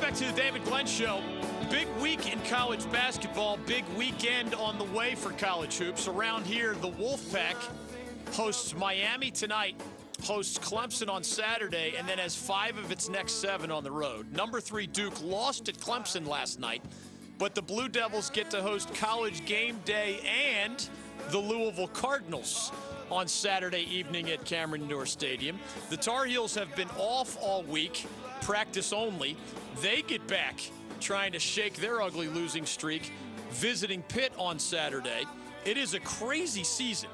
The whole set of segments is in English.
Back to the David Glenn Show. Big week in college basketball, big weekend on the way for college hoops. Around here, the Wolfpack hosts Miami tonight, hosts Clemson on Saturday, and then has five of its next seven on the road. Number three, Duke lost at Clemson last night, but the Blue Devils get to host college game day and the Louisville Cardinals on Saturday evening at Cameron Indoor Stadium. The Tar Heels have been off all week, practice only. They get back trying to shake their ugly losing streak, visiting Pitt on Saturday. It is a crazy season.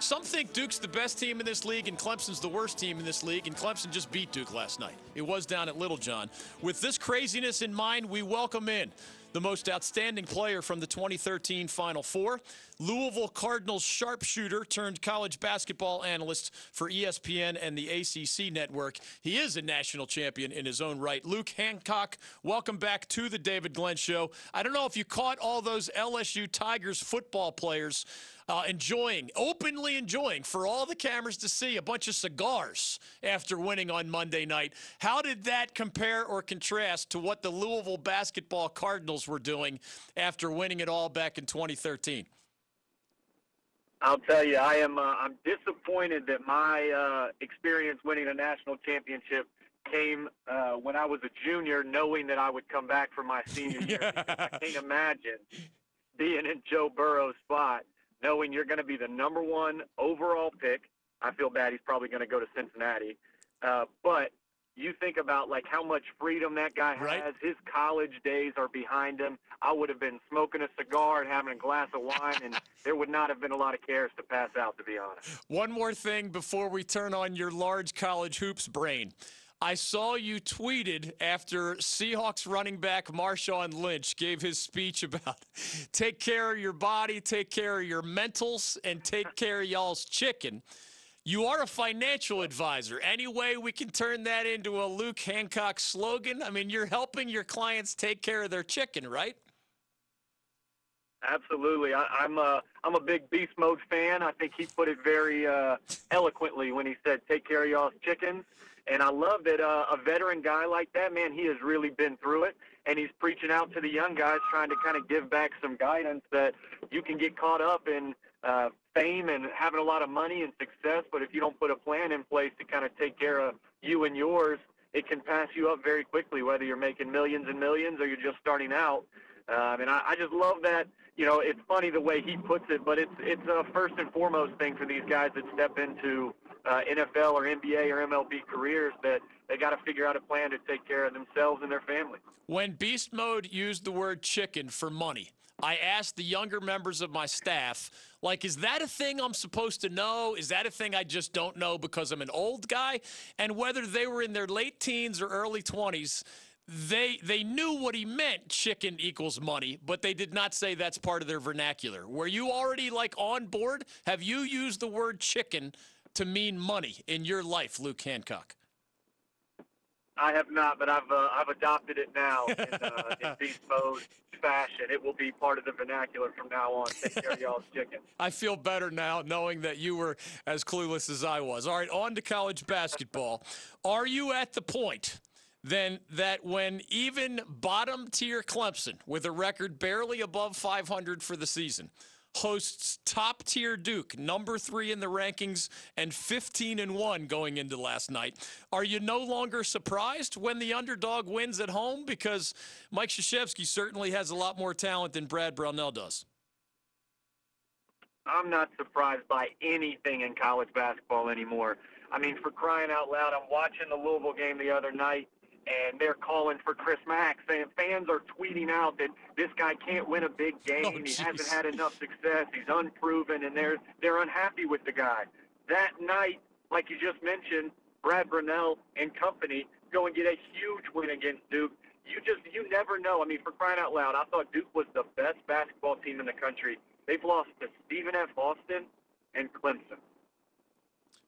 Some think Duke's the best team in this league and Clemson's the worst team in this league, and Clemson just beat Duke last night. It was down at Littlejohn. With this craziness in mind, we welcome in the most outstanding player from the 2013 Final Four. Louisville Cardinals sharpshooter turned college basketball analyst for ESPN and the ACC network. He is a national champion in his own right. Luke Hancock, welcome back to the David Glenn Show. I don't know if you caught all those LSU Tigers football players uh, enjoying, openly enjoying, for all the cameras to see, a bunch of cigars after winning on Monday night. How did that compare or contrast to what the Louisville basketball Cardinals were doing after winning it all back in 2013? I'll tell you, I am. Uh, I'm disappointed that my uh, experience winning a national championship came uh, when I was a junior, knowing that I would come back for my senior year. I can't imagine being in Joe Burrow's spot knowing you're going to be the number one overall pick. I feel bad he's probably going to go to Cincinnati. Uh, but you think about like how much freedom that guy Right. has. His college days are behind him. I would have been smoking a cigar and having a glass of wine, and there would not have been a lot of cares to pass out, to be honest. One more thing before we turn on your large college hoops brain. I saw you tweeted after Seahawks running back Marshawn Lynch gave his speech about take care of your body, take care of your mentals, and take care of y'all's chicken. You are a financial advisor. Any way we can turn that into a Luke Hancock slogan? I mean, you're helping your clients take care of their chicken, right? Absolutely, I, I'm a I'm a big Beast Mode fan. I think he put it very uh, eloquently when he said, "Take care of y'all's chickens." And I love that uh, a veteran guy like that, man, he has really been through it, and he's preaching out to the young guys, trying to kind of give back some guidance that you can get caught up in uh, fame and having a lot of money and success, but if you don't put a plan in place to kind of take care of you and yours, it can pass you up very quickly, whether you're making millions and millions or you're just starting out. Um, and I, I just love that. You know, it's funny the way he puts it, but it's it's a first and foremost thing for these guys that step into uh, NFL or NBA or MLB careers that they got to figure out a plan to take care of themselves and their family. When Beast Mode used the word chicken for money, I asked the younger members of my staff, like, is that a thing I'm supposed to know? Is that a thing I just don't know because I'm an old guy? And whether they were in their late teens or early 20s, they they knew what he meant chicken equals money but they did not say that's part of their vernacular were you already like on board have you used the word chicken to mean money in your life luke hancock I have not, but I've uh, I've adopted it now in, uh, in beast mode fashion. It will be part of the vernacular from now on. Take care of y'all's chicken. I feel better now knowing that you were as clueless as I was. All right, on to college basketball. Are you at the point then that when even bottom tier Clemson, with a record barely above 500 for the season, hosts top tier Duke, number three in the rankings, and 15 and one going into last night. Are you no longer surprised when the underdog wins at home? Because Mike Krzyzewski certainly has a lot more talent than Brad Brownell does. I'm not surprised by anything in college basketball anymore. I mean, for crying out loud, I'm watching the Louisville game the other night, and they're calling for Chris Mack, saying fans are tweeting out that this guy can't win a big game. Oh, he hasn't had enough success. He's unproven, and they're they're unhappy with the guy. That night, like you just mentioned, Brad Brownell and company go and get a huge win against Duke. You just you never know. I mean, for crying out loud, I thought Duke was the best basketball team in the country. They've lost to Stephen F. Austin and Clemson.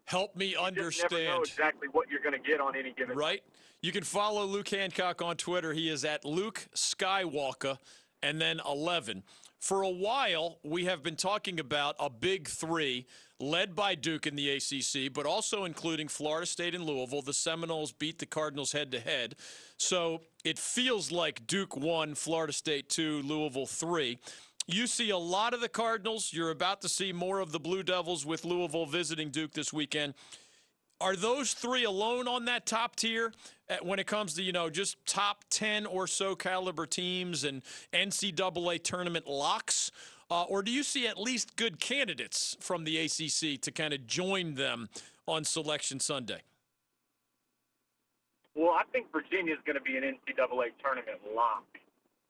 Help me You just never know understand. exactly what you're going to get on any given. Right? You can follow Luke Hancock on Twitter. He is at Luke Skywalker and then 11. For a while, we have been talking about a big three led by Duke in the ACC, but also including Florida State and Louisville. The Seminoles beat the Cardinals head to head. So it feels like Duke won, Florida State two, Louisville three. You see a lot of the Cardinals. You're about to see more of the Blue Devils with Louisville visiting Duke this weekend. Are those three alone on that top tier uh, when it comes to, you know, just top 10 or so caliber teams and NCAA tournament locks? Uh, or do you see at least good candidates from the ACC to kind of join them on Selection Sunday? Well, I think Virginia is going to be an NCAA tournament lock.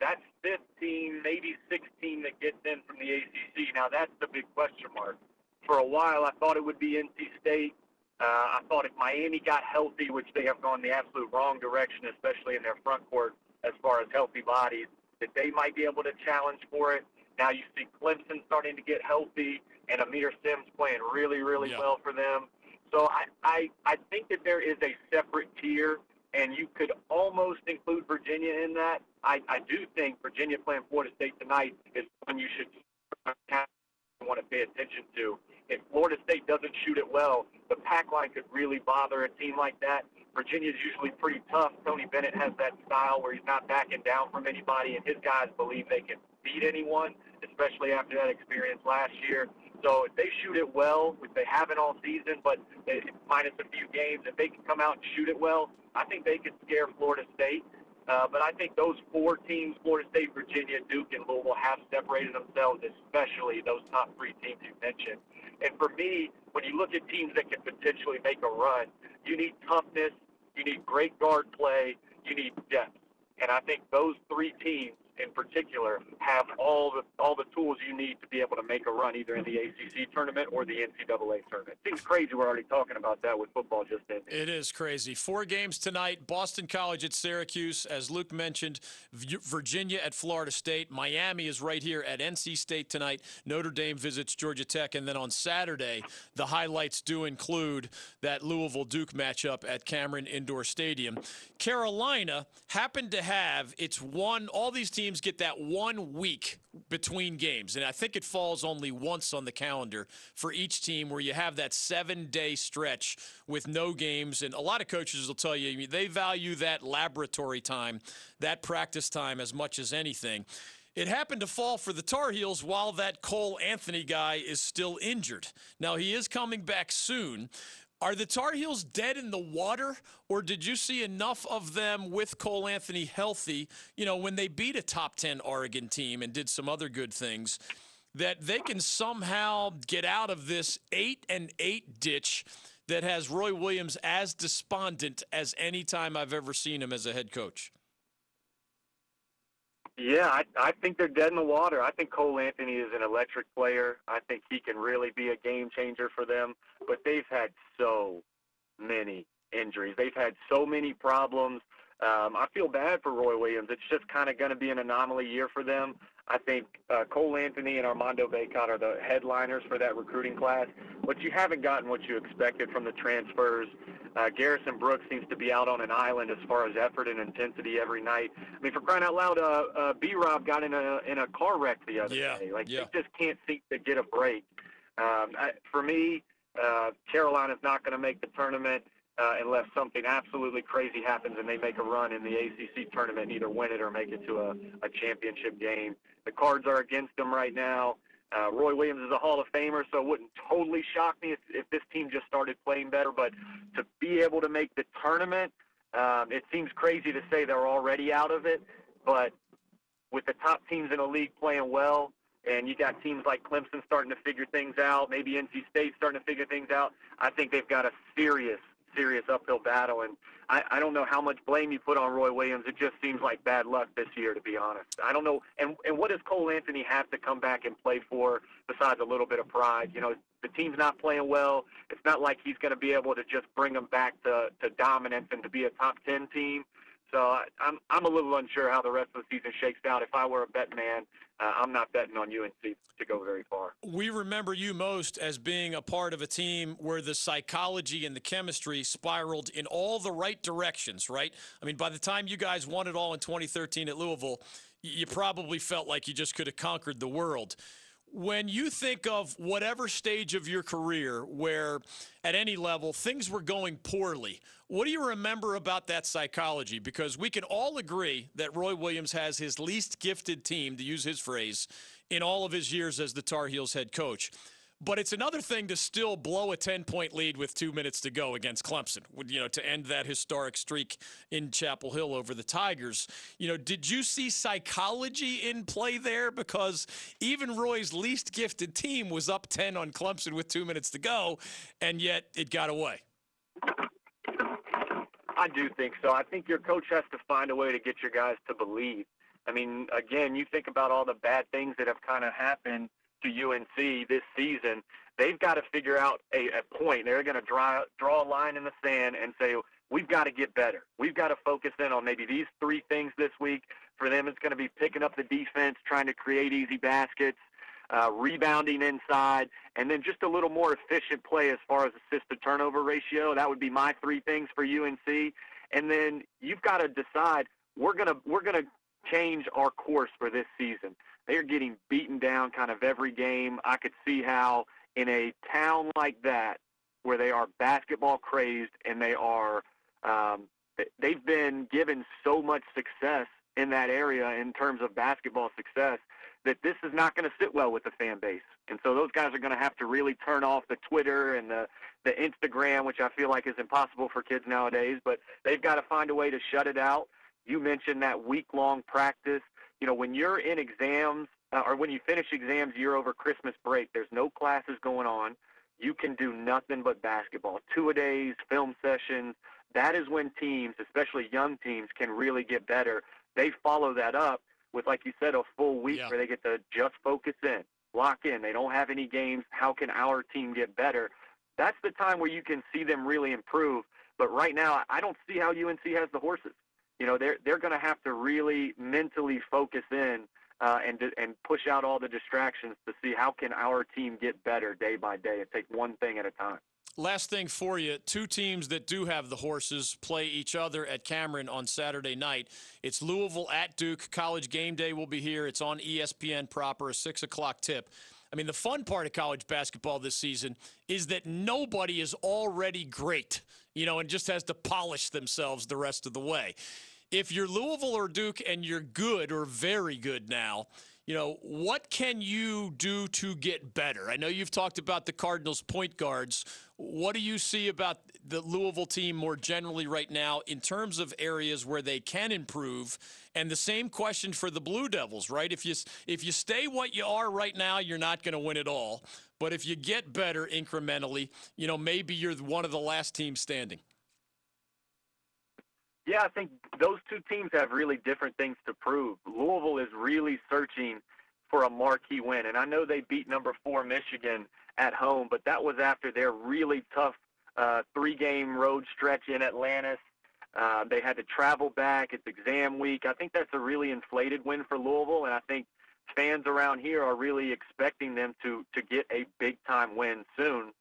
That's 15, maybe 16 that gets in from the ACC. Now, that's the big question mark. For a while, I thought it would be NC State. Uh, I thought if Miami got healthy, which they have gone the absolute wrong direction, especially in their front court as far as healthy bodies, that they might be able to challenge for it. Now you see Clemson starting to get healthy, and Aamir Simms playing really, really yeah. well for them. So I, I, I think that there is a separate tier, and you could almost include Virginia in that. I, I do think Virginia playing Florida State tonight is one you should want to pay attention to if Florida State doesn't shoot it well, the pack line could really bother a team like that. Virginia's usually pretty tough. Tony Bennett has that style where he's not backing down from anybody, and his guys believe they can beat anyone, especially after that experience last year. So if they shoot it well, which they haven't all season, but minus a few games, if they can come out and shoot it well, I think they could scare Florida State. Uh, but I think those four teams, Florida State, Virginia, Duke, and Louisville, have separated themselves, especially those top three teams you mentioned. And for me, when you look at teams that can potentially make a run, you need toughness, you need great guard play, you need depth. And I think those three teams in particular have all the all the tools you need to be able to make a run either in the ACC tournament or the NCAA tournament. Seems crazy we're already talking about that with football just ending. It is crazy. Four games tonight: Boston College at Syracuse, as Luke mentioned, Virginia at Florida State, Miami is right here at NC State tonight. Notre Dame visits Georgia Tech, and then on Saturday, the highlights do include that Louisville Duke matchup at Cameron Indoor Stadium. Carolina happened to have its one. All these teams teams get that one week between games. And I think it falls only once on the calendar for each team where you have that seven day stretch with no games. And a lot of coaches will tell you they value that laboratory time, that practice time as much as anything. It happened to fall for the Tar Heels while that Cole Anthony guy is still injured. Now, he is coming back soon, are the Tar Heels dead in the water, or did you see enough of them with Cole Anthony healthy, you know, when they beat a top 10 Oregon team and did some other good things, that they can somehow get out of this 8 and 8 ditch that has Roy Williams as despondent as any time I've ever seen him as a head coach? Yeah, I, I think they're dead in the water. I think Cole Anthony is an electric player. I think he can really be a game changer for them. But they've had so many injuries. They've had so many problems. Um, I feel bad for Roy Williams. It's just kind of going to be an anomaly year for them. I think uh, Cole Anthony and Armando Bacot are the headliners for that recruiting class, but you haven't gotten what you expected from the transfers. Uh, Garrison Brooks seems to be out on an island as far as effort and intensity every night. I mean, for crying out loud, uh, uh, B. Rob got in a in a car wreck the other yeah, day. Like yeah. they just can't seem to get a break. Um, I, for me, uh, Carolina's not going to make the tournament uh, unless something absolutely crazy happens and they make a run in the ACC tournament and either win it or make it to a, a championship game. The cards are against them right now. Uh, Roy Williams is a Hall of Famer, so it wouldn't totally shock me if, if this team just started playing better. But to be able to make the tournament, um, it seems crazy to say they're already out of it. But with the top teams in the league playing well, and you got teams like Clemson starting to figure things out, maybe NC State starting to figure things out, I think they've got a serious serious uphill battle. And I, I don't know how much blame you put on Roy Williams. It just seems like bad luck this year, to be honest. I don't know. And and what does Cole Anthony have to come back and play for besides a little bit of pride? You know, the team's not playing well. It's not like he's going to be able to just bring them back to to dominance and to be a top ten team. So I'm I'm a little unsure how the rest of the season shakes out. If I were a bet man, uh, I'm not betting on UNC to go very far. We remember you most as being a part of a team where the psychology and the chemistry spiraled in all the right directions, right? I mean, by the time you guys won it all in 2013 at Louisville, you probably felt like you just could have conquered the world. When you think of whatever stage of your career where at any level things were going poorly, what do you remember about that psychology? Because we can all agree that Roy Williams has his least gifted team, to use his phrase, in all of his years as the Tar Heels head coach. But it's another thing to still blow a 10 point lead with two minutes to go against Clemson, you know, to end that historic streak in Chapel Hill over the Tigers. You know, did you see psychology in play there? Because even Roy's least gifted team was up 10 on Clemson with two minutes to go, and yet it got away. I do think so. I think your coach has to find a way to get your guys to believe. I mean, again, you think about all the bad things that have kind of happened to UNC this season, they've got to figure out a, a point. They're going to draw draw a line in the sand and say, we've got to get better. We've got to focus in on maybe these three things this week. For them, it's going to be picking up the defense, trying to create easy baskets, uh, rebounding inside, and then just a little more efficient play as far as assist to turnover ratio. That would be my three things for UNC. And then you've got to decide we're gonna we're gonna change our course for this season. They're getting beaten down kind of every game. I could see how in a town like that, where they are basketball crazed and they are, um, they've been given so much success in that area in terms of basketball success that this is not going to sit well with the fan base. And so those guys are going to have to really turn off the Twitter and the, the Instagram, which I feel like is impossible for kids nowadays, but they've got to find a way to shut it out. You mentioned that week long practice you know, when you're in exams uh, or when you finish exams year over Christmas break, there's no classes going on. You can do nothing but basketball. Two a days, film sessions. That is when teams, especially young teams, can really get better. They follow that up with, like you said, a full week yeah. where they get to just focus in, lock in. They don't have any games. How can our team get better? That's the time where you can see them really improve. But right now, I don't see how UNC has the horses you know they're they're going to have to really mentally focus in uh, and and push out all the distractions to see how can our team get better day by day and take one thing at a time. Last thing for you, two teams that do have the horses play each other at Cameron on Saturday night. It's Louisville at Duke. College game day will be here. It's on ESPN proper, a six o'clock tip. I mean, the fun part of college basketball this season is that nobody is already great, you know, and just has to polish themselves the rest of the way if you're Louisville or Duke and you're good or very good now, you know, what can you do to get better? I know you've talked about the Cardinals point guards. What do you see about the Louisville team more generally right now in terms of areas where they can improve? And the same question for the Blue Devils, right? If you if you stay what you are right now, you're not going to win it all. But if you get better incrementally, you know, maybe you're one of the last teams standing. Yeah, I think those two teams have really different things to prove. Louisville is really searching for a marquee win, and I know they beat number four Michigan at home, but that was after their really tough uh, three-game road stretch in Atlantis. Uh, they had to travel back. It's exam week. I think that's a really inflated win for Louisville, and I think fans around here are really expecting them to to get a big-time win soon.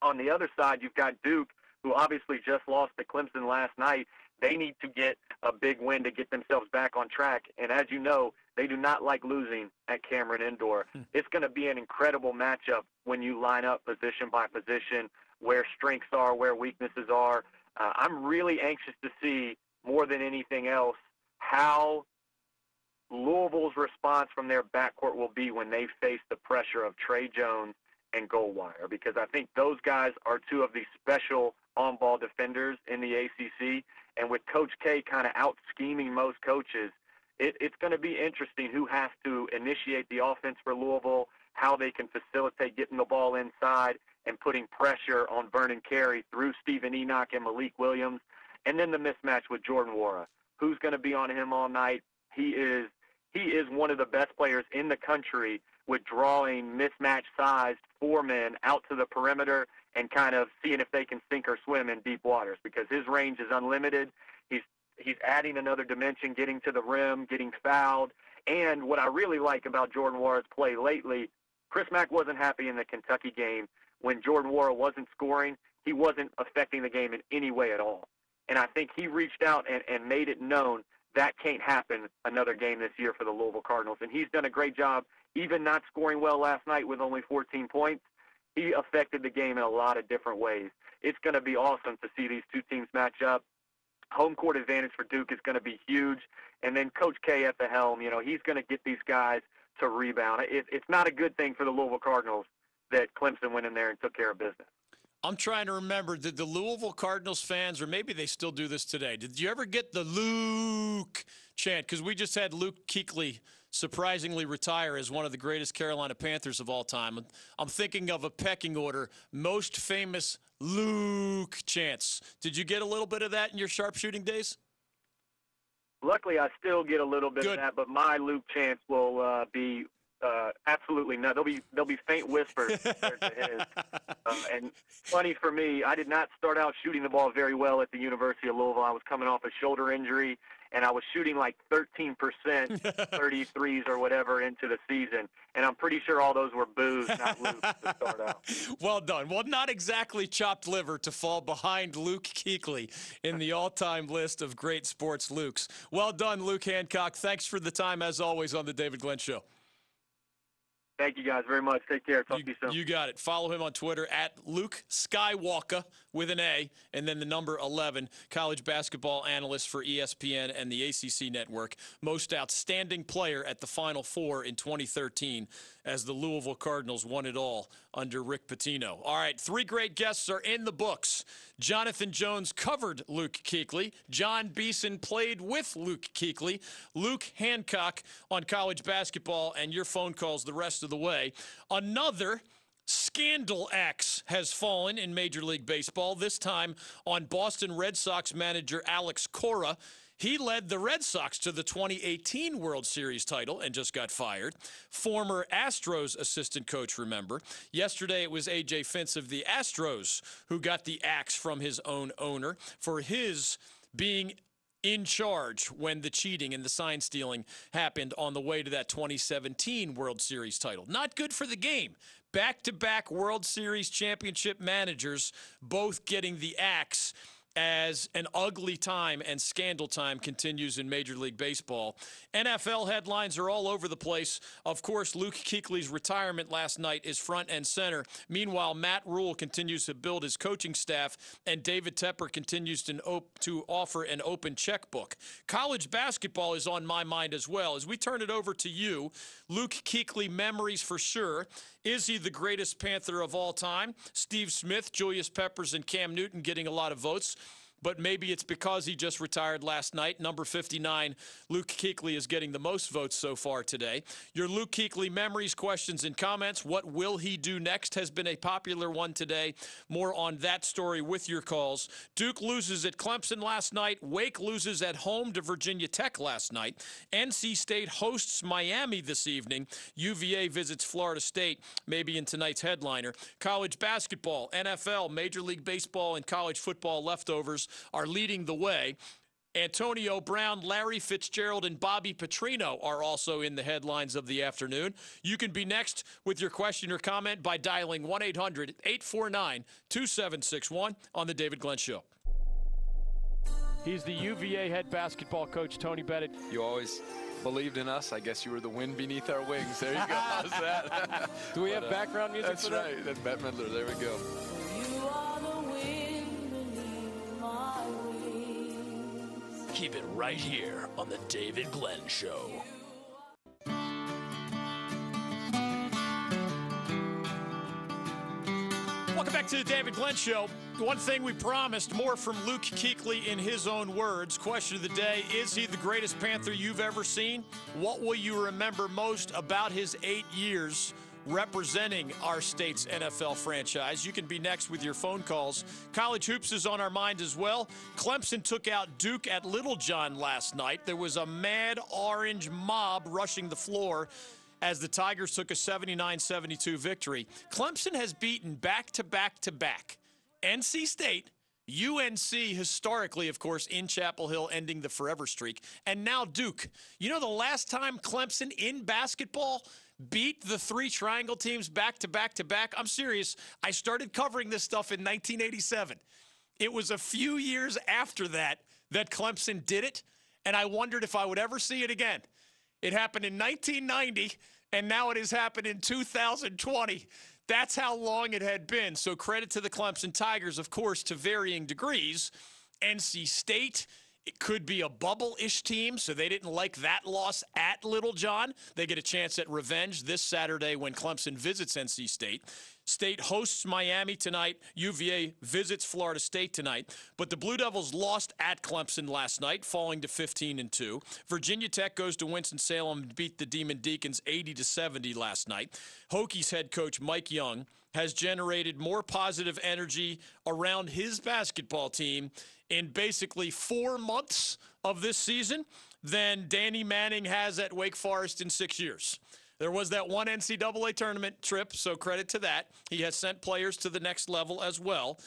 On the other side, you've got Duke, who obviously just lost to Clemson last night, they need to get a big win to get themselves back on track. And as you know, they do not like losing at Cameron Indoor. Hmm. It's going to be an incredible matchup when you line up position by position, where strengths are, where weaknesses are. Uh, I'm really anxious to see more than anything else how Louisville's response from their backcourt will be when they face the pressure of Tre Jones and Goldwire, because I think those guys are two of the special on-ball defenders in the ACC. And with Coach K kind of out scheming most coaches, it, it's going to be interesting who has to initiate the offense for Louisville, how they can facilitate getting the ball inside and putting pressure on Vernon Carey through Steven Enoch and Malik Williams. And then the mismatch with Jordan Nwora. Who's going to be on him all night? He is he is one of the best players in the country with drawing mismatch sized four men out to the perimeter and kind of seeing if they can sink or swim in deep waters because his range is unlimited. He's he's adding another dimension, getting to the rim, getting fouled. And what I really like about Jordan Nwora's play lately, Chris Mack wasn't happy in the Kentucky game when Jordan Nwora wasn't scoring. He wasn't affecting the game in any way at all. And I think he reached out and, and made it known that can't happen another game this year for the Louisville Cardinals. And he's done a great job, even not scoring well last night with only 14 points. He affected the game in a lot of different ways. It's going to be awesome to see these two teams match up. Home court advantage for Duke is going to be huge. And then Coach K at the helm, you know, he's going to get these guys to rebound. It, it's not a good thing for the Louisville Cardinals that Clemson went in there and took care of business. I'm trying to remember. Did the Louisville Cardinals fans, or maybe they still do this today, did you ever get the Luke chant? Because we just had Luke Kuechly surprisingly retire as one of the greatest Carolina Panthers of all time. I'm thinking of a pecking order. Most famous Luke Chance. Did you get a little bit of that in your sharpshooting days? Luckily, I still get a little bit Good. of that, but my Luke Chance will uh, be uh, absolutely not. There'll be there'll be faint whispers compared to his. Uh, and funny for me, I did not start out shooting the ball very well at the University of Louisville. I was coming off a shoulder injury, and I was shooting like 13%, 33s or whatever into the season. And I'm pretty sure all those were boos, not Luke, to start out. well done. Well, not exactly chopped liver to fall behind Luke Kuechly in the all-time list of great sports Lukes. Well done, Luke Hancock. Thanks for the time, as always, on the David Glenn Show. Thank you guys very much. Take care. Talk you, to you soon. You got it. Follow him on Twitter at Luke Skywalker with an A and then the number 11, college basketball analyst for ESPN and the ACC network. Most outstanding player at the Final Four in 2013 as the Louisville Cardinals won it all under Rick Pitino. All right, three great guests are in the books. Jonathan Jones covered Luke Kuechly. Jon Beason played with Luke Kuechly. Luke Hancock on college basketball, and your phone calls the rest of the way. Another scandal axe has fallen in Major League Baseball, this time on Boston Red Sox manager Alex Cora. He led the Red Sox to the 2018 World Series title and just got fired. Former Astros assistant coach, remember. Yesterday it was AJ Hinch of the Astros who got the axe from his own owner for his being in charge when the cheating and the sign stealing happened on the way to that 2017 World Series title. Not good for the game. Back to back World Series championship managers both getting the axe as an ugly time and scandal time continues in Major League Baseball. NFL headlines are all over the place. Of course, Luke Kuechly's retirement last night is front and center. Meanwhile, Matt Rhule continues to build his coaching staff, and David Tepper continues to, op- to offer an open checkbook. College basketball is on my mind as well. As we turn it over to you, Luke Kuechly memories for sure. Is he the greatest Panther of all time? Steve Smith, Julius Peppers, and Cam Newton getting a lot of votes but maybe it's because he just retired last night. Number 59, Luke Kuechly is getting the most votes so far today. Your Luke Kuechly memories, questions, and comments. What will he do next has been a popular one today. More on that story with your calls. Duke loses at Clemson last night. Wake loses at home to Virginia Tech last night. NC State hosts Miami this evening. UVA visits Florida State, maybe in tonight's headliner. College basketball, NFL, Major League Baseball, and college football leftovers are leading the way. Antonio Brown, Larry Fitzgerald, and Bobby Petrino are also in the headlines of the afternoon. You can be next with your question or comment by dialing 1 800 849 2761 on The David Glenn Show. He's the UVA head basketball coach, Tony Bennett. You always believed in us. I guess you were the wind beneath our wings. There you go. How's that? Do we but, have uh, background music that's for that? right. That's Bette Midler. There we go. Keep it right here on The David Glenn Show. Welcome back to the David Glenn Show. One thing we promised more from Luke Kuechly in his own words. Question of the day Is he the greatest Panther you've ever seen? What will you remember most about his eight years? Representing our state's NFL franchise. You can be next with your phone calls. College hoops is on our mind as well. Clemson took out Duke at Littlejohn last night. There was a mad orange mob rushing the floor as the Tigers took a 79 72 victory. Clemson has beaten back to back to back NC State. UNC historically, of course, in Chapel Hill ending the forever streak. And now Duke. You know, the last time Clemson in basketball beat the three triangle teams back to back to back. I'm serious. I started covering this stuff in 1987. It was a few years after that that Clemson did it. And I wondered if I would ever see it again. It happened in 1990, and now it has happened in 2020. That's how long it had been. So credit to the Clemson Tigers, of course, to varying degrees. NC State, it could be a bubble ish team, so they didn't like that loss at Littlejohn. They get a chance at revenge this Saturday when Clemson visits NC State. State hosts Miami tonight. UVA visits Florida State tonight. But the Blue Devils lost at Clemson last night, falling to 15 and 2. Virginia Tech goes to Winston-Salem and beat the Demon Deacons 80 to 70 last night. Hokies head coach Mike Young has generated more positive energy around his basketball team in basically 4 months of this season than Danny Manning has at Wake Forest in 6 years. There was that one NCAA tournament trip, so credit to that. He has sent players to the next level as well.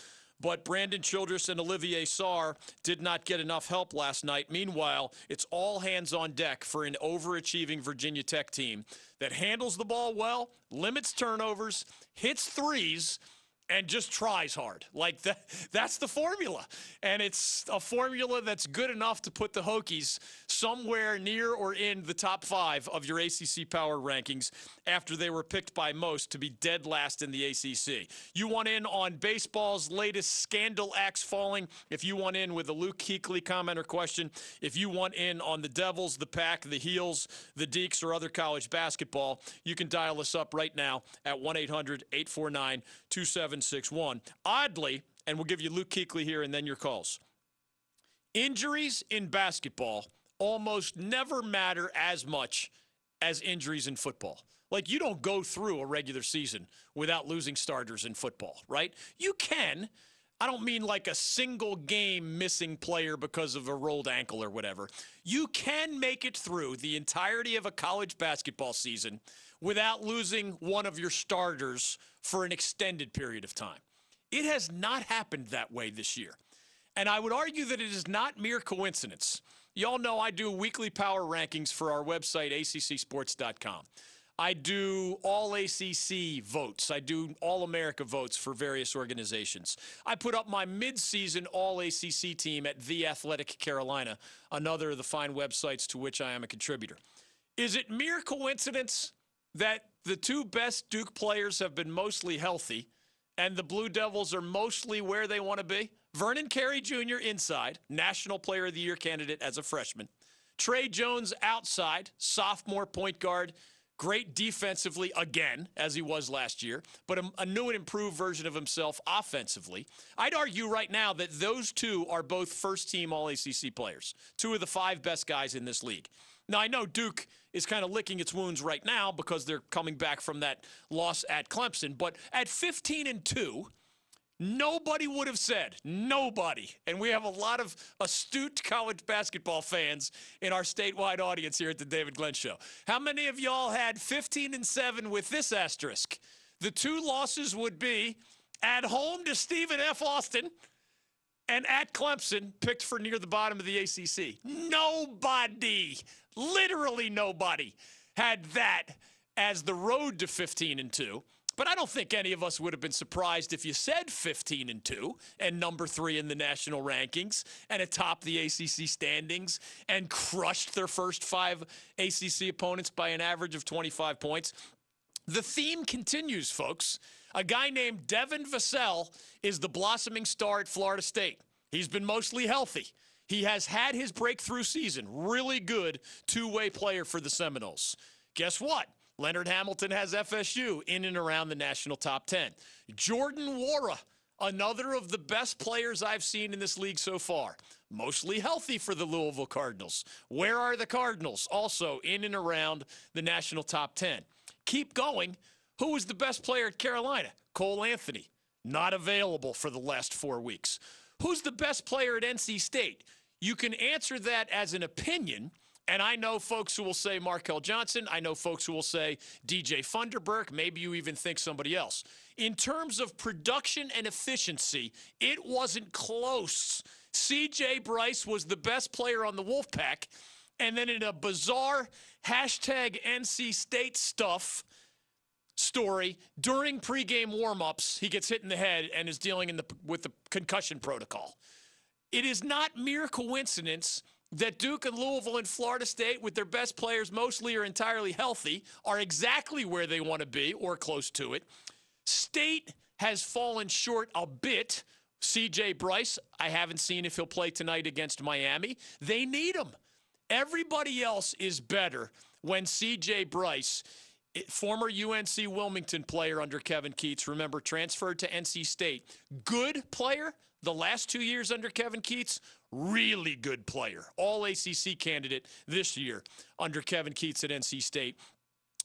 But Brandon Childress and Olivier Sarr did not get enough help last night. Meanwhile, it's all hands on deck for an overachieving Virginia Tech team that handles the ball well, limits turnovers, hits threes, and just tries hard. Like that that's the formula. And it's a formula that's good enough to put the Hokies somewhere near or in the top 5 of your ACC power rankings after they were picked by most to be dead last in the ACC. You want in on baseball's latest scandal axe falling, if you want in with a Luke Kuechly comment or question, if you want in on the Devils, the Pack, the Heels, the Deacs, or other college basketball, you can dial us up right now at 1-800-849 2761. Oddly, and we'll give you Luke Kuechly here and then your calls. Injuries in basketball almost never matter as much as injuries in football. Like you don't go through a regular season without losing starters in football, right? You can. I don't mean like a single game missing player because of a rolled ankle or whatever. You can make it through the entirety of a college basketball season without losing one of your starters for an extended period of time. It has not happened that way this year. And I would argue that it is not mere coincidence. Y'all know I do weekly power rankings for our website, accsports.com. I do all ACC votes. I do all America votes for various organizations. I put up my midseason all ACC team at The Athletic Carolina, another of the fine websites to which I am a contributor. Is it mere coincidence that the two best Duke players have been mostly healthy and the Blue Devils are mostly where they want to be? Vernon Carey Jr. inside, National Player of the Year candidate as a freshman. Tre Jones outside, sophomore point guard, great defensively again, as he was last year, but a, a, new and improved version of himself offensively. I'd argue right now that those two are both first team All ACC players, two of the five best guys in this league. Now, I know Duke is kind of licking its wounds right now because they're coming back from that loss at Clemson, but at 15 and 2, Nobody would have said, nobody. And we have a lot of astute college basketball fans in our statewide audience here at the David Glenn Show. How many of y'all had 15 and 7 with this asterisk? The two losses would be at home to Stephen F. Austin and at Clemson, picked for near the bottom of the ACC. Nobody, literally nobody, had that as the road to 15 and 2. But I don't think any of us would have been surprised if you said 15 and 2 and number 3 in the national rankings and atop the ACC standings and crushed their first 5 ACC opponents by an average of 25 points. The theme continues, folks. A guy named Devin Vassell is the blossoming star at Florida State. He's been mostly healthy. He has had his breakthrough season. Really good two-way player for the Seminoles. Guess what? Leonard Hamilton has FSU in and around the national top 10. Jordan Nwora, another of the best players I've seen in this league so far. Mostly healthy for the Louisville Cardinals. Where are the Cardinals? Also in and around the national top 10. Keep going. Who was the best player at Carolina? Cole Anthony. Not available for the last four weeks. Who's the best player at NC State? You can answer that as an opinion and I know folks who will say Markell Johnson. I know folks who will say DJ Funderburk. Maybe you even think somebody else. In terms of production and efficiency, it wasn't close. CJ Bryce was the best player on the Wolfpack. And then in a bizarre hashtag NC State stuff story, during pregame warmups, he gets hit in the head and is dealing the, with the concussion protocol. It is not mere coincidence that Duke and Louisville and Florida State, with their best players mostly or entirely healthy, are exactly where they want to be or close to it. State has fallen short a bit. CJ Bryce, I haven't seen if he'll play tonight against Miami. They need him. Everybody else is better when CJ Bryce, former UNC Wilmington player under Kevin Keatts, remember, transferred to NC State. Good player the last two years under Kevin Keatts, really good player. All ACC candidate this year under Kevin Keatts at NC State.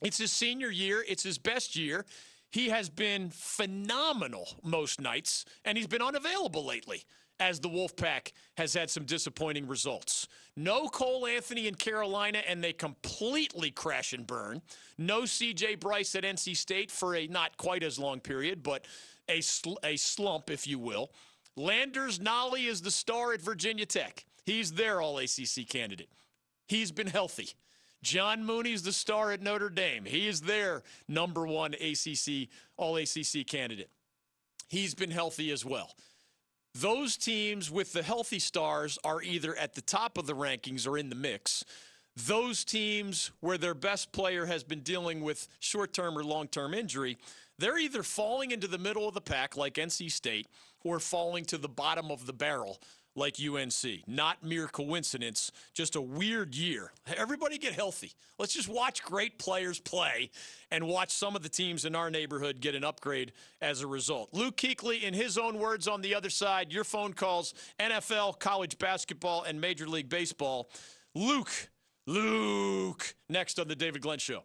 It's his senior year, it's his best year. He has been phenomenal most nights, and he's been unavailable lately as the Wolfpack has had some disappointing results. No Cole Anthony in Carolina, and they completely crash and burn. No CJ Bryce at NC State for a not quite as long period, but a, sl- a slump, if you will. Landers Nolley is the star at Virginia Tech. He's their All ACC candidate. He's been healthy. John Mooney's the star at Notre Dame. He is their number one ACC All ACC candidate. He's been healthy as well. Those teams with the healthy stars are either at the top of the rankings or in the mix. Those teams where their best player has been dealing with short term or long term injury, they're either falling into the middle of the pack like NC State or falling to the bottom of the barrel like UNC. Not mere coincidence, just a weird year. Everybody get healthy. Let's just watch great players play and watch some of the teams in our neighborhood get an upgrade as a result. Luke Kuechly, in his own words on the other side, your phone calls, NFL, college basketball, and Major League Baseball. Luke, Luke, next on the David Glenn Show.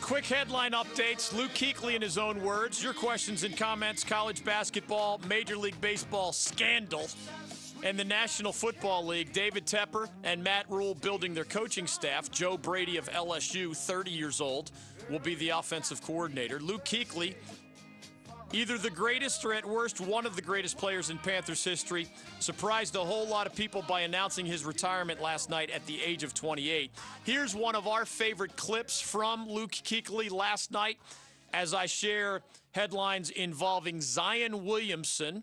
Quick headline updates. Luke Kuechly in his own words. Your questions and comments. College basketball, Major League Baseball scandal, and the National Football League. David Tepper and Matt Rhule building their coaching staff. Joe Brady of LSU, 30 years old, will be the offensive coordinator. Luke Kuechly either the greatest or at worst one of the greatest players in Panthers history. Surprised a whole lot of people by announcing his retirement last night at the age of 28. Here's one of our favorite clips from Luke Kuechly last night as I share headlines involving Zion Williamson,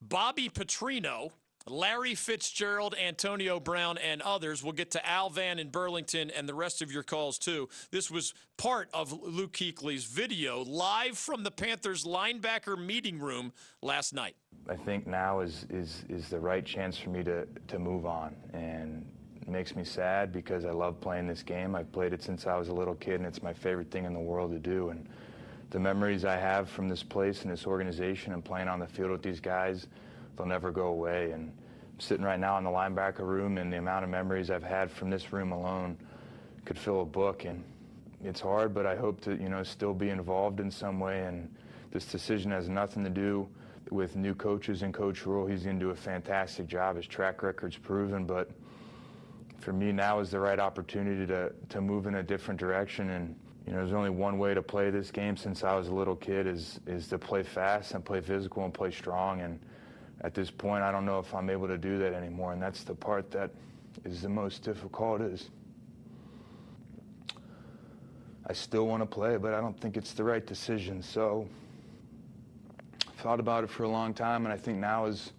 Bobby Petrino, Larry Fitzgerald, Antonio Brown, and others. We'll get to Al Van in Burlington and the rest of your calls, too. This was part of Luke Kuechly's video live from the Panthers linebacker meeting room last night. I think now is, is, is the right chance for me to, to move on. And it makes me sad because I love playing this game. I've played it since I was a little kid, and it's my favorite thing in the world to do. And the memories I have from this place and this organization and playing on the field with these guys – they'll never go away. And I'm sitting right now in the linebacker room, and the amount of memories I've had from this room alone could fill a book. And it's hard, but I hope to, you know, still be involved in some way. And this decision has nothing to do with new coaches and Coach Rhule. He's going to do a fantastic job. His track record's proven, but for me now is the right opportunity to, to move in a different direction. And, you know, there's only one way to play this game since I was a little kid is, is to play fast and play physical and play strong. And at this point, I don't know if I'm able to do that anymore, and that's the part that is the most difficult. Is I still want to play, but I don't think it's the right decision. So I thought about it for a long time, and I think now is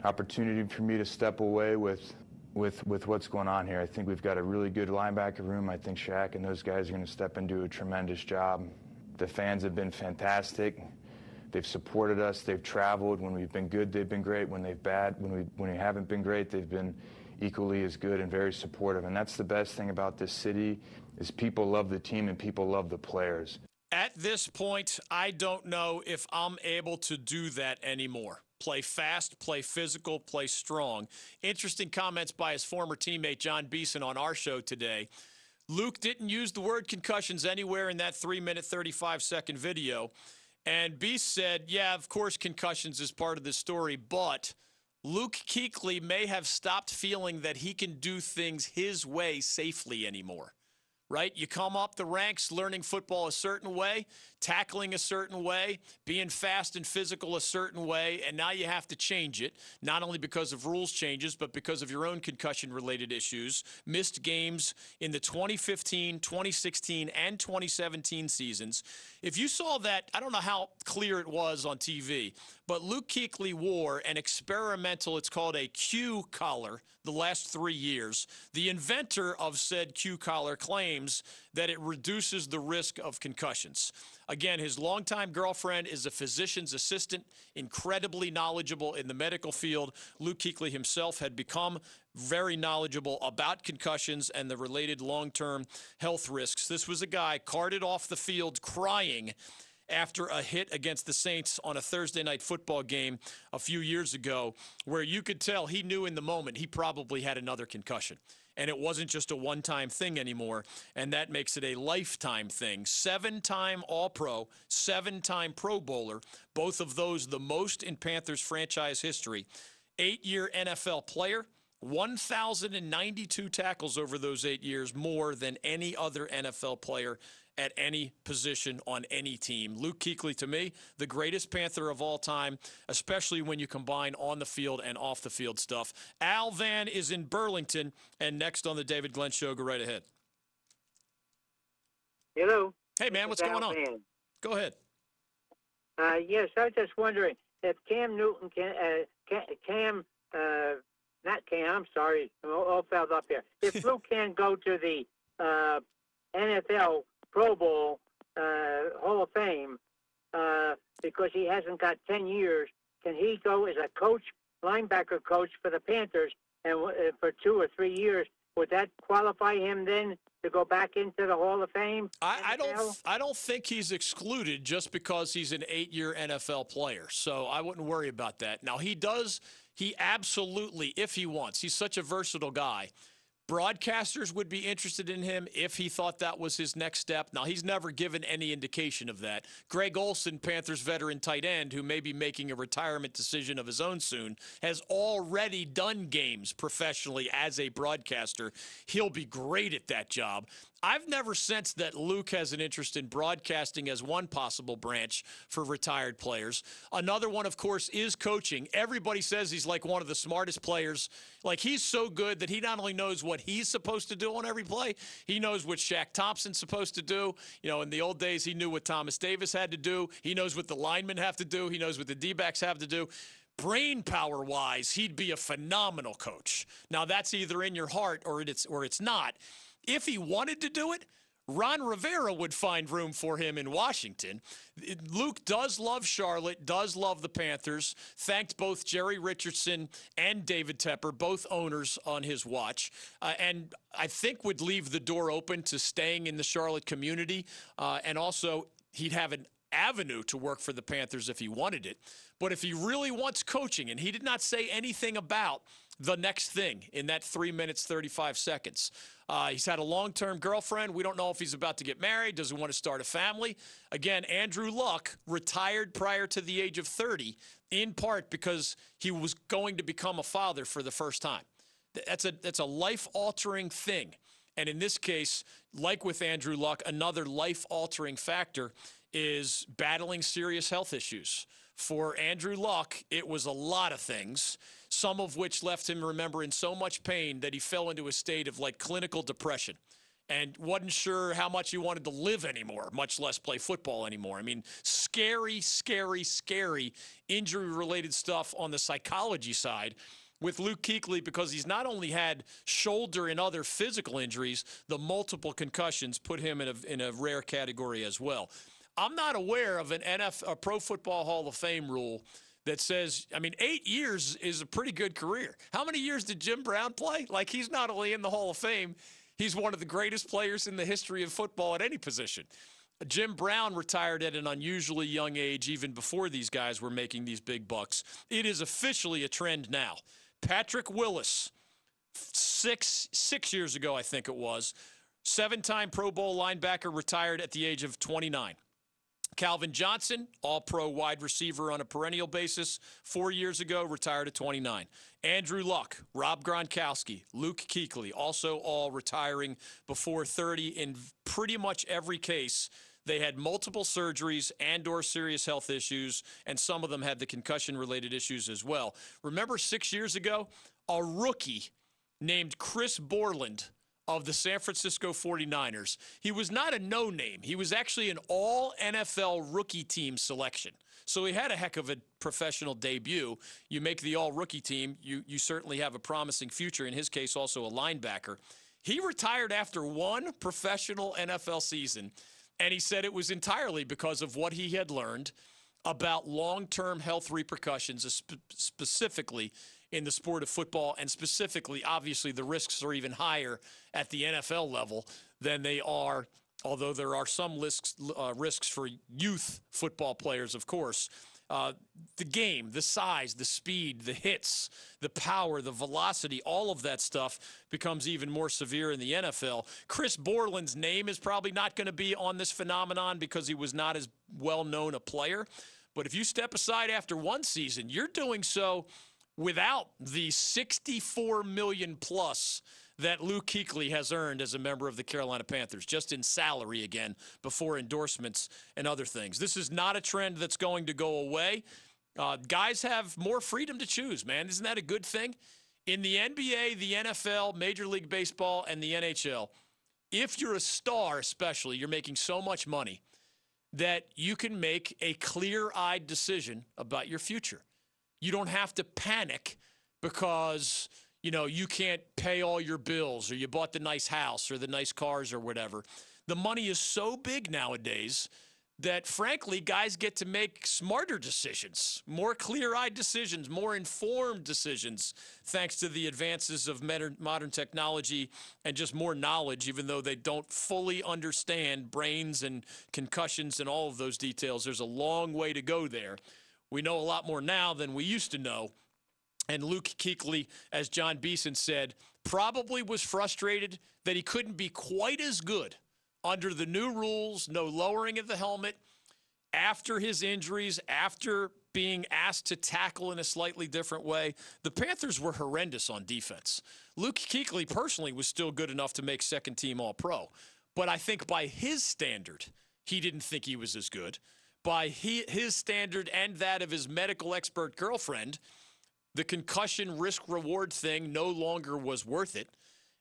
an opportunity for me to step away with with with what's going on here. I think we've got a really good linebacker room. I think Shaq and those guys are going to step and do a tremendous job. The fans have been fantastic. They've supported us. They've traveled. When we've been good, they've been great. When they've bad, when we when we haven't been great, they've been equally as good and very supportive. And that's the best thing about this city is people love the team and people love the players. At this point, I don't know if I'm able to do that anymore. Play fast, play physical, play strong. Interesting comments by his former teammate Jon Beason on our show today. Luke didn't use the word concussions anywhere in that 3 minute 35 second video. And Beast said, yeah, of course, concussions is part of the story, but Luke Kuechly may have stopped feeling that he can do things his way safely anymore right? You come up the ranks learning football a certain way, tackling a certain way, being fast and physical a certain way, and now you have to change it, not only because of rules changes, but because of your own concussion related issues. Missed games in the 2015, 2016, and 2017 seasons. If you saw that, I don't know how clear it was on TV, but Luke Kuechly wore an experimental, it's called a Q collar, the last three years. The inventor of said Q collar claims that it reduces the risk of concussions. Again, his longtime girlfriend is a physician's assistant, incredibly knowledgeable in the medical field. Luke Kuechly himself had become very knowledgeable about concussions and the related long term health risks. This was a guy carted off the field crying after a hit against the Saints on a Thursday night football game a few years ago, where you could tell he knew in the moment he probably had another concussion and it wasn't just a one time thing anymore. And that makes it a lifetime thing. Seven time All Pro, seven time Pro Bowler, both of those the most in Panthers franchise history. Eight year NFL player. 1,092 tackles over those eight years, more than any other NFL player at any position on any team. Luke Kuechly, to me, the greatest Panther of all time, especially when you combine on the field and off the field stuff. Al Van is in Burlington, and next on the David Glenn Show, go right ahead. Hello. Hey, man, what's going on? Van. Go ahead. Uh, yes, I was just wondering if Cam Newton can, uh, Cam, uh, not Cam, I'm sorry, all felled up here. If Luke can go to the uh, NFL Pro Bowl uh, Hall of Fame uh, because he hasn't got 10 years. Can he go as a coach, linebacker coach for the Panthers, and uh, for two or three years? Would that qualify him then to go back into the Hall of Fame? I, I don't. I don't think he's excluded just because he's an eight-year NFL player. So I wouldn't worry about that. Now he does. He absolutely, if he wants, he's such a versatile guy broadcasters would be interested in him if he thought that was his next step. Now, he's never given any indication of that. Greg Olsen, Panthers veteran tight end, who may be making a retirement decision of his own soon, has already done games professionally as a broadcaster. He'll be great at that job. I've never sensed that Luke has an interest in broadcasting as one possible branch for retired players. Another one, of course, is coaching. Everybody says he's like one of the smartest players. Like he's so good that he not only knows what he's supposed to do on every play, he knows what Shaq Thompson's supposed to do. You know, in the old days, he knew what Thomas Davis had to do. He knows what the linemen have to do. He knows what the D backs have to do brain power wise, he'd be a phenomenal coach. Now that's either in your heart or it's or it's not. If he wanted to do it, Ron Rivera would find room for him in Washington. Luke does love Charlotte, does love the Panthers. Thanked both Jerry Richardson and David Tepper, both owners on his watch, uh, and I think would leave the door open to staying in the Charlotte community. Uh, and also, he'd have an avenue to work for the Panthers if he wanted it. But if he really wants coaching, and he did not say anything about the next thing in that three minutes, 35 seconds. Uh, he's had a long term girlfriend. We don't know if he's about to get married. Does he want to start a family? Again, Andrew Luck retired prior to the age of 30, in part because he was going to become a father for the first time. That's a, that's a life altering thing. And in this case, like with Andrew Luck, another life altering factor is battling serious health issues. For Andrew Luck, it was a lot of things some of which left him, remember, in so much pain that he fell into a state of like clinical depression and wasn't sure how much he wanted to live anymore, much less play football anymore. I mean, scary, scary, scary injury related stuff on the psychology side with Luke Kuechly because he's not only had shoulder and other physical injuries, the multiple concussions put him in a, in a rare category as well. I'm not aware of an NFL, a Pro Football Hall of Fame rule that says, I mean, eight years is a pretty good career. How many years did Jim Brown play? Like, he's not only in the Hall of Fame, he's one of the greatest players in the history of football at any position. Jim Brown retired at an unusually young age, even before these guys were making these big bucks. It is officially a trend now. Patrick Willis, six six years ago, I think it was, seven-time Pro Bowl linebacker, retired at the age of 29. Calvin Johnson, all pro wide receiver on a perennial basis, four years ago, retired at 29. Andrew Luck, Rob Gronkowski, Luke Kuechly, also all retiring before 30 in pretty much every case. They had multiple surgeries and or serious health issues, and some of them had the concussion-related issues as well. Remember six years ago, a rookie named Chris Borland of the San Francisco 49ers. He was not a no name, he was actually an all NFL rookie team selection. So he had a heck of a professional debut. You make the all rookie team, you, you certainly have a promising future. In his case, also a linebacker. He retired after one professional NFL season, and he said it was entirely because of what he had learned about long term health repercussions, specifically in the sport of football, and specifically, obviously, the risks are even higher at the NFL level than they are, although there are some risks, uh, risks for youth football players, of course. Uh, the game, the size, the speed, the hits, the power, the velocity, all of that stuff becomes even more severe in the NFL. Chris Borland's name is probably not going to be on this phenomenon because he was not as well known a player. But if you step aside after one season, you're doing so without the 64 million plus that Luke Kuechly has earned as a member of the Carolina Panthers, just in salary again, before endorsements and other things. This is not a trend that's going to go away. Uh, guys have more freedom to choose, man. Isn't that a good thing? In the NBA, the NFL, Major League Baseball, and the NHL, if you're a star, especially, you're making so much money that you can make a clear eyed decision about your future. You don't have to panic because you know you can't pay all your bills or you bought the nice house or the nice cars or whatever. The money is so big nowadays that frankly guys get to make smarter decisions, more clear-eyed decisions, more informed decisions thanks to the advances of modern technology and just more knowledge even though they don't fully understand brains and concussions and all of those details. There's a long way to go there. We know a lot more now than we used to know. And Luke Kuechly, as Jon Beason said, probably was frustrated that he couldn't be quite as good under the new rules, no lowering of the helmet, after his injuries, after being asked to tackle in a slightly different way. The Panthers were horrendous on defense. Luke Kuechly personally was still good enough to make second team All Pro. But I think by his standard, he didn't think he was as good by he, his standard and that of his medical expert girlfriend, the concussion risk reward thing no longer was worth it.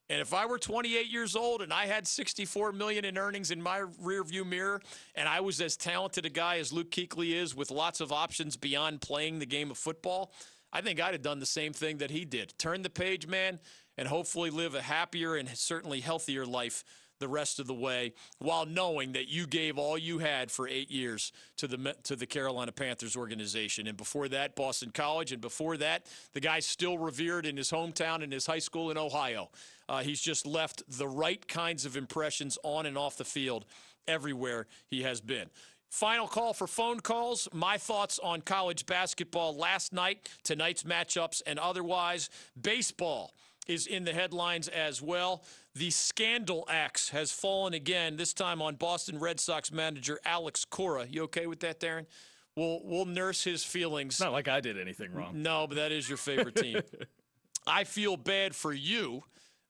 And if I were 28 years old and I had 64 million in earnings in my rearview mirror, and I was as talented a guy as Luke Kuechly is, with lots of options beyond playing the game of football, I think I'd have done the same thing that he did. Turn the page, man, and hopefully live a happier and certainly healthier life the rest of the way while knowing that you gave all you had for eight years to the to the Carolina Panthers organization. And before that, Boston College, and before that, the guy's still revered in his hometown and his high school in Ohio. Uh, he's just left the right kinds of impressions on and off the field everywhere he has been. Final call for phone calls. My thoughts on college basketball last night, tonight's matchups, and otherwise. Baseball is in the headlines as well. The scandal axe has fallen again, this time on Boston Red Sox manager Alex Cora. You okay with that, Darren? We'll, we'll nurse his feelings. not like I did anything wrong. No, but that is your favorite team. I feel bad for you.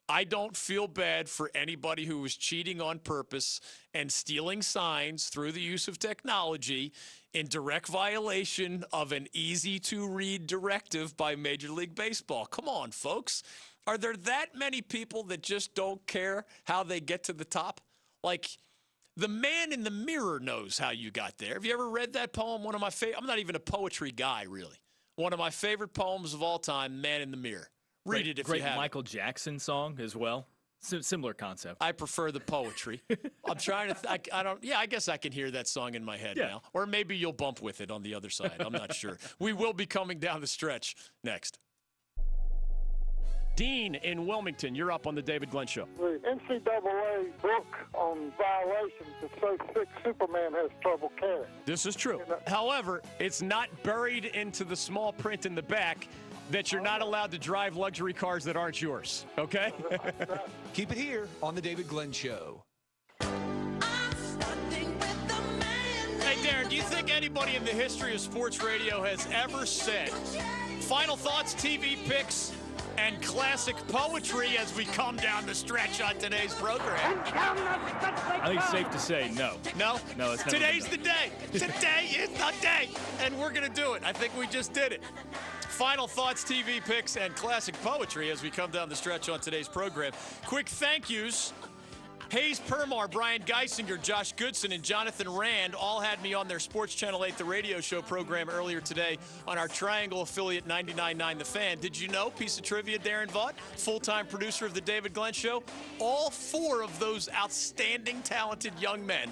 I don't feel bad for anybody who was cheating on purpose and stealing signs through the use of technology in direct violation of an easy to read directive by Major League Baseball. Come on, folks. Are there that many people that just don't care how they get to the top? Like, the man in the mirror knows how you got there. Have you ever read that poem? One of my favorite. I'm not even a poetry guy, really. One of my favorite poems of all time, "Man in the Mirror." Read great, it if great you have. Great Michael Jackson song as well. Similar concept. I prefer the poetry. I'm trying to. Th- I, I, don't. Yeah, I guess I can hear that song in my head yeah. now. Or maybe you'll bump with it on the other side. I'm not sure. We will be coming down the stretch next. Dean in Wilmington, you're up on the David Glenn Show. The NCAA book on violations is so thick Superman has trouble carrying. This is true. However, it's not buried into the small print in the back that you're not oh. allowed to drive luxury cars that aren't yours. Okay? Keep it here on the David Glenn Show. Hey, Darren, do you think anybody in the history of sports radio has ever said. Final thoughts, TV picks, and classic poetry as we come down the stretch on today's program. I think it's safe to say no. No? No, it's never Today's the day. Today is the day. And we're going to do it. I think we just did it. Final thoughts, TV picks, and classic poetry as we come down the stretch on today's program. Quick thank yous. Hayes Permar, Brian Geisinger, Josh Goodson, and Jonathan Rand all had me on their Sports Channel 8 The Radio Show program earlier today on our Triangle affiliate 99.9 The Fan. Did you know, piece of trivia, Darren Vaught, full-time producer of The David Glenn Show, all four of those outstanding, talented young men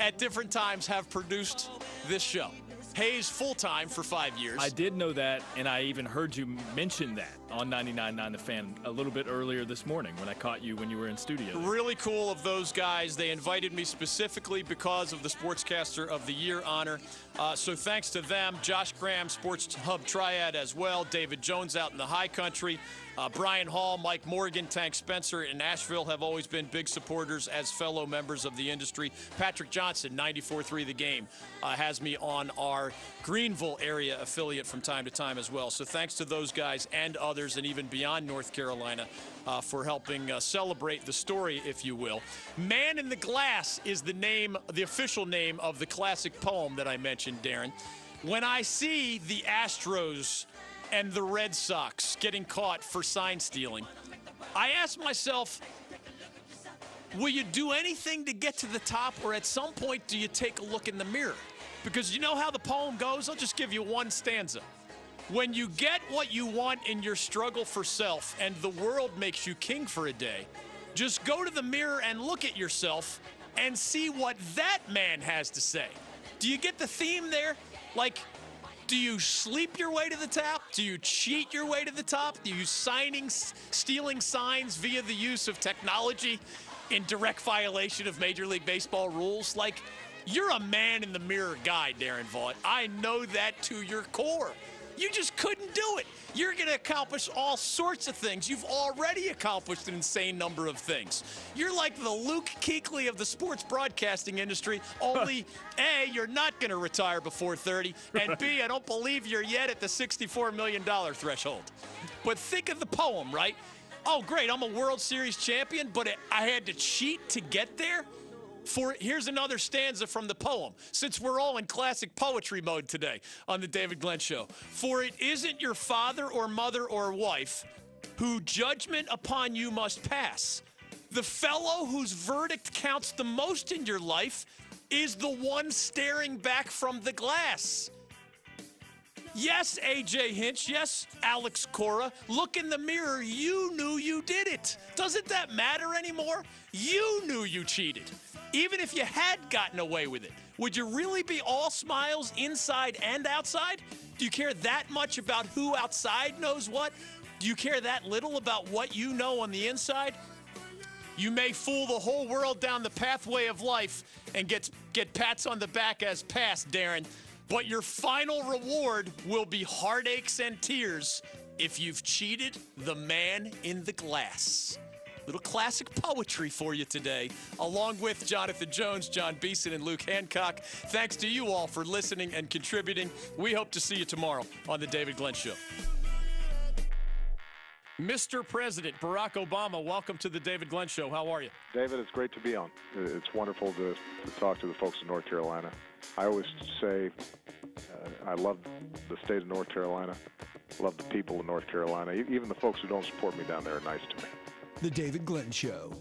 at different times have produced this show. Hayes full-time for five years. I did know that, and I even heard you mention that on 99.9 The Fan a little bit earlier this morning when I caught you when you were in studio. Really cool of those guys. They invited me specifically because of the Sportscaster of the Year honor. Uh, so thanks to them. Josh Graham, Sports Hub Triad as well. David Jones out in the high country. Uh, Brian Hall, Mike Morgan, Tank Spencer in Nashville have always been big supporters as fellow members of the industry. Patrick Johnson, 94.3 The Game, uh, has me on our Greenville area affiliate from time to time as well. So thanks to those guys and others, and even beyond North Carolina, uh, for helping uh, celebrate the story, if you will. Man in the Glass is the name, the official name of the classic poem that I mentioned, Darren. When I see the Astros and the Red Sox getting caught for sign stealing, I ask myself, will you do anything to get to the top, or at some point do you take a look in the mirror? Because you know how the poem goes? I'll just give you one stanza. When you get what you want in your struggle for self and the world makes you king for a day, just go to the mirror and look at yourself and see what that man has to say. Do you get the theme there? Like, do you sleep your way to the top? Do you cheat your way to the top? Do you signing, stealing signs via the use of technology in direct violation of Major League Baseball rules? Like, you're a man in the mirror guy, Darren Vaught. I know that to your core. You just couldn't do it. You're going to accomplish all sorts of things. You've already accomplished an insane number of things. You're like the Luke Kuechly of the sports broadcasting industry, only A, you're not going to retire before 30, and B, I don't believe you're yet at the $64 million threshold. But think of the poem, right? Oh, great, I'm a World Series champion, but it, I had to cheat to get there? For here's another stanza from the poem, since we're all in classic poetry mode today on the David Glenn Show. For it isn't your father or mother or wife who judgment upon you must pass. The fellow whose verdict counts the most in your life is the one staring back from the glass. Yes, AJ Hinch. Yes, Alex Cora. Look in the mirror. You knew you did it. Doesn't that matter anymore? You knew you cheated. Even if you had gotten away with it, would you really be all smiles inside and outside? Do you care that much about who outside knows what? Do you care that little about what you know on the inside? You may fool the whole world down the pathway of life and get get pats on the back as past, Darren. But your final reward will be heartaches and tears if you've cheated the man in the glass. Little classic poetry for you today, along with Jonathan Jones, Jon Beason, and Luke Hancock. Thanks to you all for listening and contributing. We hope to see you tomorrow on The David Glenn Show. Mr. President Barack Obama, welcome to The David Glenn Show. How are you? David, it's great to be on. It's wonderful to, to talk to the folks in North Carolina. I always say uh, I love the state of North Carolina, love the people of North Carolina. Even the folks who don't support me down there are nice to me. The David Glenn Show.